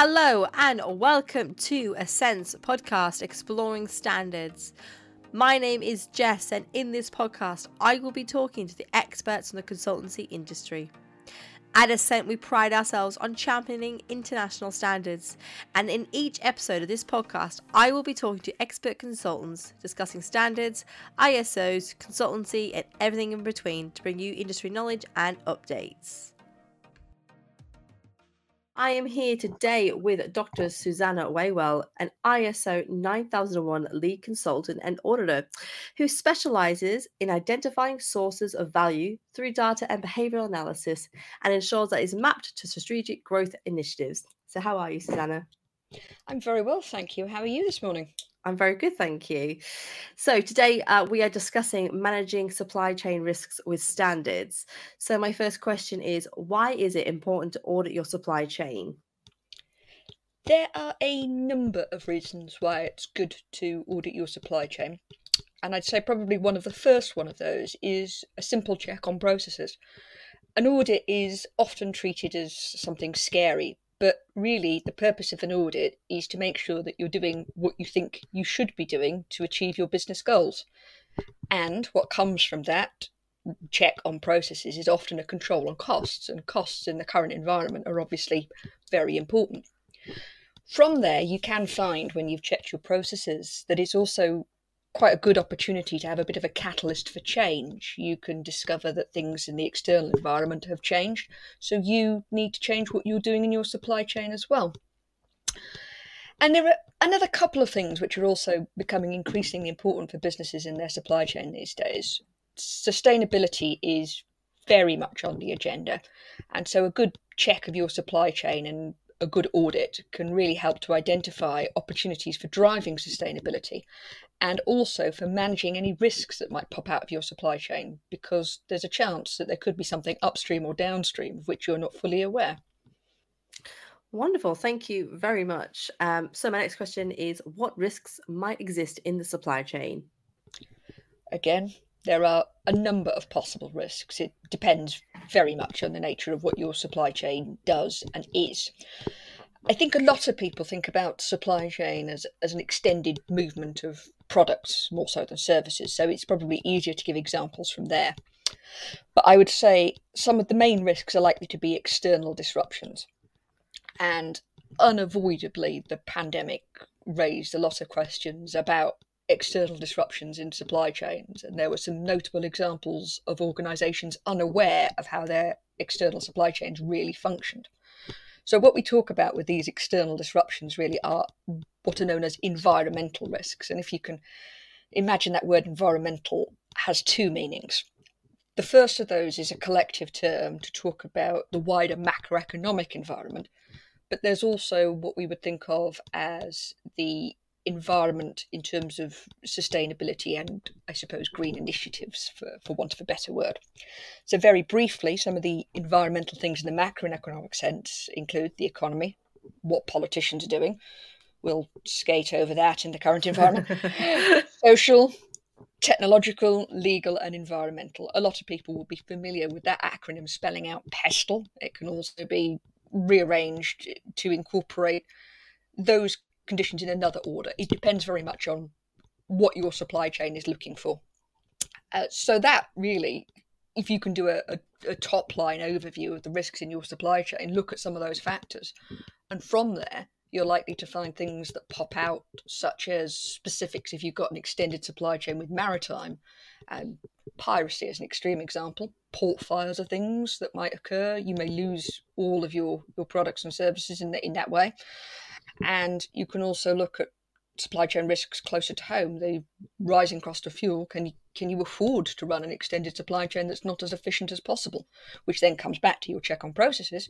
Hello and welcome to a Assent's podcast exploring standards. My name is Jess, and in this podcast, I will be talking to the experts in the consultancy industry. At Assent, we pride ourselves on championing international standards, and in each episode of this podcast, I will be talking to expert consultants discussing standards, ISOs, consultancy, and everything in between to bring you industry knowledge and updates. I am here today with Dr. Susanna Whawell, an ISO 9001 lead consultant and auditor who specializes in identifying sources of value through data and behavioral analysis and ensures that is mapped to strategic growth initiatives. So, how are you, Susanna? I'm very well, thank you. How are you this morning? I'm very good, thank you. So, today uh, we are discussing managing supply chain risks with standards. So, my first question is why is it important to audit your supply chain? There are a number of reasons why it's good to audit your supply chain. And I'd say probably one of the first one of those is a simple check on processes. An audit is often treated as something scary, but really, the purpose of an audit is to make sure that you're doing what you think you should be doing to achieve your business goals. And what comes from that check on processes is often a control on costs, and costs in the current environment are obviously very important. From there, you can find when you've checked your processes that it's also quite a good opportunity to have a bit of a catalyst for change. You can discover that things in the external environment have changed, so you need to change what you're doing in your supply chain as well. And there are another couple of things which are also becoming increasingly important for businesses in their supply chain these days. Sustainability is very much on the agenda, and so a good check of your supply chain and a good audit can really help to identify opportunities for driving sustainability and also for managing any risks that might pop out of your supply chain because there's a chance that there could be something upstream or downstream of which you're not fully aware. Wonderful. Thank you very much. Um, so, my next question is What risks might exist in the supply chain? Again, there are a number of possible risks. It depends very much on the nature of what your supply chain does and is. I think a lot of people think about supply chain as, as an extended movement of products more so than services, so it's probably easier to give examples from there. But I would say some of the main risks are likely to be external disruptions. And unavoidably, the pandemic raised a lot of questions about external disruptions in supply chains, and there were some notable examples of organisations unaware of how their external supply chains really functioned. So, what we talk about with these external disruptions really are what are known as environmental risks. And if you can imagine that word environmental has two meanings. The first of those is a collective term to talk about the wider macroeconomic environment, but there's also what we would think of as the environment in terms of sustainability and I suppose green initiatives for, for want of a better word. So very briefly, some of the environmental things in the macroeconomic sense include the economy, what politicians are doing. We'll skate over that in the current environment. Social, technological, legal, and environmental. A lot of people will be familiar with that acronym spelling out PESTLE. It can also be rearranged to incorporate those conditions in another order. It depends very much on what your supply chain is looking for. Uh, so that really, if you can do a, a, a, top line overview of the risks in your supply chain, look at some of those factors, and from there you're likely to find things that pop out, such as specifics if you've got an extended supply chain with maritime. And piracy is an extreme example. Port fires are things that might occur. You may lose all of your, your products and services in, the, in that way. And you can also look at supply chain risks closer to home. The rising cost of fuel. Can you can you afford to run an extended supply chain that's not as efficient as possible? Which then comes back to your check on processes.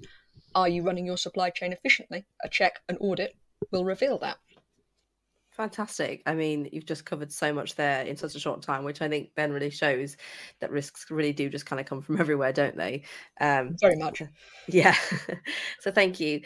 Are you running your supply chain efficiently? A check, an audit will reveal that. Fantastic. I mean, you've just covered so much there in such a short time, which I think then really shows that risks really do just kind of come from everywhere, don't they? Um, Very much. Yeah. so thank you.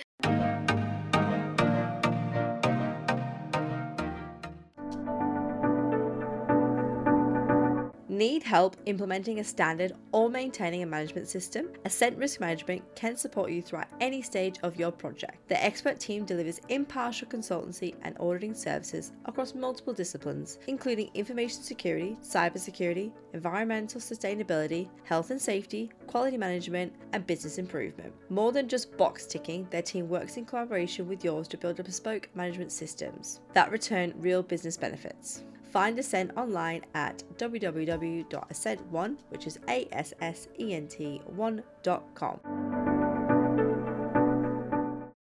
Need help implementing a standard or maintaining a management system? Assent Risk Management can support you throughout any stage of your project. The expert team delivers impartial consultancy and auditing services across multiple disciplines, including information security, cybersecurity, environmental sustainability, health and safety, quality management, and business improvement. More than just box ticking, their team works in collaboration with yours to build a bespoke management systems that return real business benefits. Find Assent online at www.assent1, which is A S S E N T 1.com.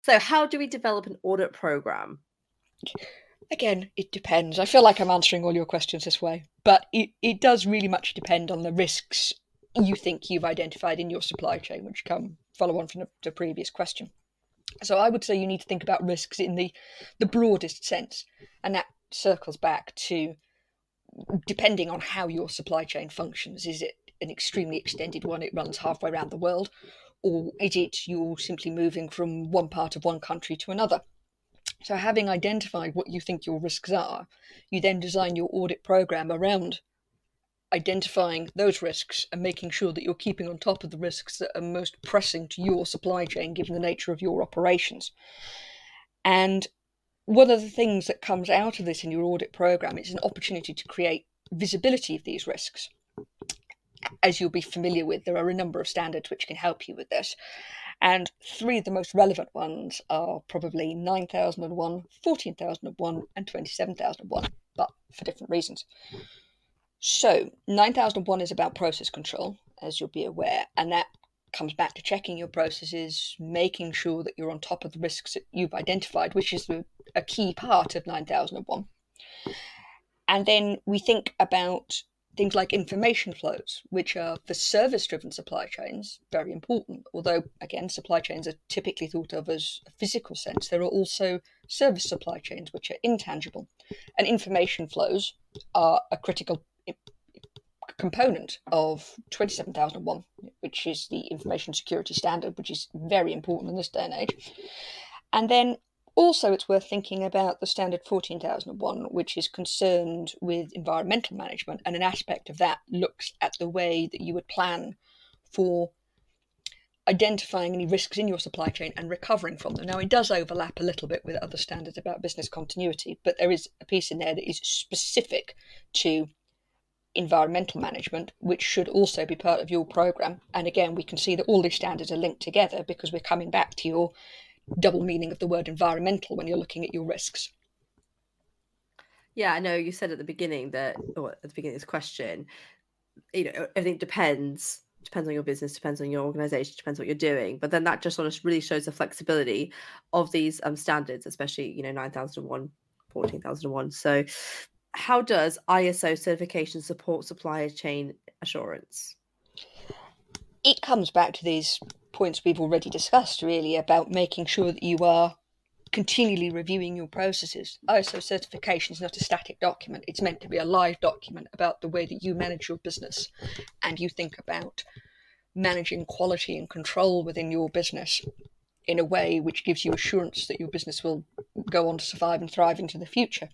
So, how do we develop an audit program? Again, it depends. I feel like I'm answering all your questions this way, but it, it does really much depend on the risks you think you've identified in your supply chain, which come follow on from the, the previous question. So I would say you need to think about risks in the, the broadest sense, and that circles back to depending on how your supply chain functions. Is it an extremely extended one, it runs halfway around the world, or is it you're simply moving from one part of one country to another? So, having identified what you think your risks are, you then design your audit program around identifying those risks and making sure that you're keeping on top of the risks that are most pressing to your supply chain given the nature of your operations. And one of the things that comes out of this in your audit program is an opportunity to create visibility of these risks. As you'll be familiar with, there are a number of standards which can help you with this. And three of the most relevant ones are probably 9001, 14001, and 27001, but for different reasons. So, 9001 is about process control, as you'll be aware, and that comes back to checking your processes, making sure that you're on top of the risks that you've identified, which is a key part of 9001. And then we think about things like information flows, which are for service driven supply chains, very important. Although, again, supply chains are typically thought of as a physical sense, there are also service supply chains, which are intangible. And information flows are a critical component of 27001, which is the information security standard, which is very important in this day and age. And then also, it's worth thinking about the standard 14001, which is concerned with environmental management, and an aspect of that looks at the way that you would plan for identifying any risks in your supply chain and recovering from them. Now, it does overlap a little bit with other standards about business continuity, but there is a piece in there that is specific to environmental management, which should also be part of your program. And again, we can see that all these standards are linked together because we're coming back to your double meaning of the word environmental when you're looking at your risks. Yeah, I know you said at the beginning that, or at the beginning of this question, you know, everything depends depends on your business, depends on your organization, depends on what you're doing. But then that just sort of really shows the flexibility of these um, standards, especially you know 9001, 14001. So how does ISO certification support supply chain assurance? It comes back to these points we've already discussed, really, about making sure that you are continually reviewing your processes. ISO certification is not a static document, it's meant to be a live document about the way that you manage your business and you think about managing quality and control within your business in a way which gives you assurance that your business will go on to survive and thrive into the future.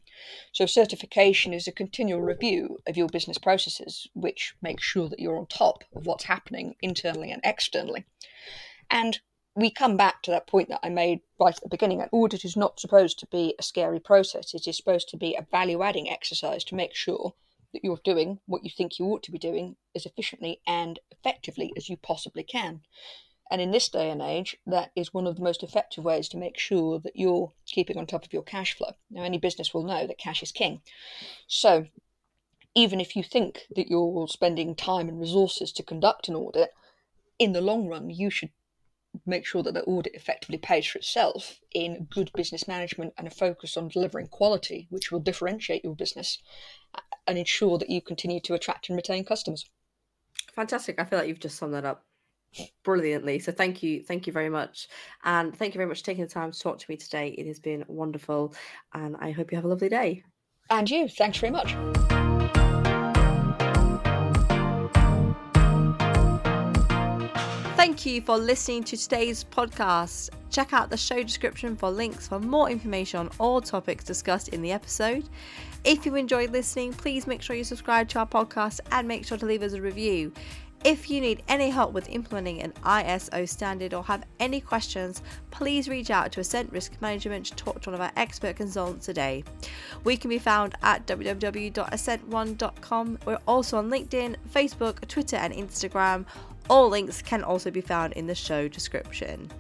So, certification is a continual review of your business processes, which makes sure that you're on top of what's happening internally and externally. And we come back to that point that I made right at the beginning. An audit is not supposed to be a scary process, it is supposed to be a value adding exercise to make sure that you're doing what you think you ought to be doing as efficiently and effectively as you possibly can. And in this day and age, that is one of the most effective ways to make sure that you're keeping on top of your cash flow. Now, any business will know that cash is king. So, even if you think that you're spending time and resources to conduct an audit, in the long run, you should make sure that the audit effectively pays for itself in good business management and a focus on delivering quality, which will differentiate your business and ensure that you continue to attract and retain customers. Fantastic. I feel like you've just summed that up brilliantly. So thank you, thank you very much, and thank you very much for taking the time to talk to me today. It has been wonderful, and I hope you have a lovely day. And you, thanks very much. Thank you for listening to today's podcast. Check out the show description for links for more information on all topics discussed in the episode. If you enjoyed listening, please make sure you subscribe to our podcast and make sure to leave us a review. If you need any help with implementing an ISO standard or have any questions, please reach out to Assent Risk Management to talk to one of our expert consultants today. We can be found at www.assent1.com. We're also on LinkedIn, Facebook, Twitter, and Instagram. All links can also be found in the show description.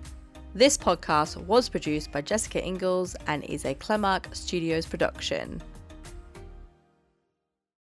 This podcast was produced by Jessica Ingalls and is a Clemark Studios production.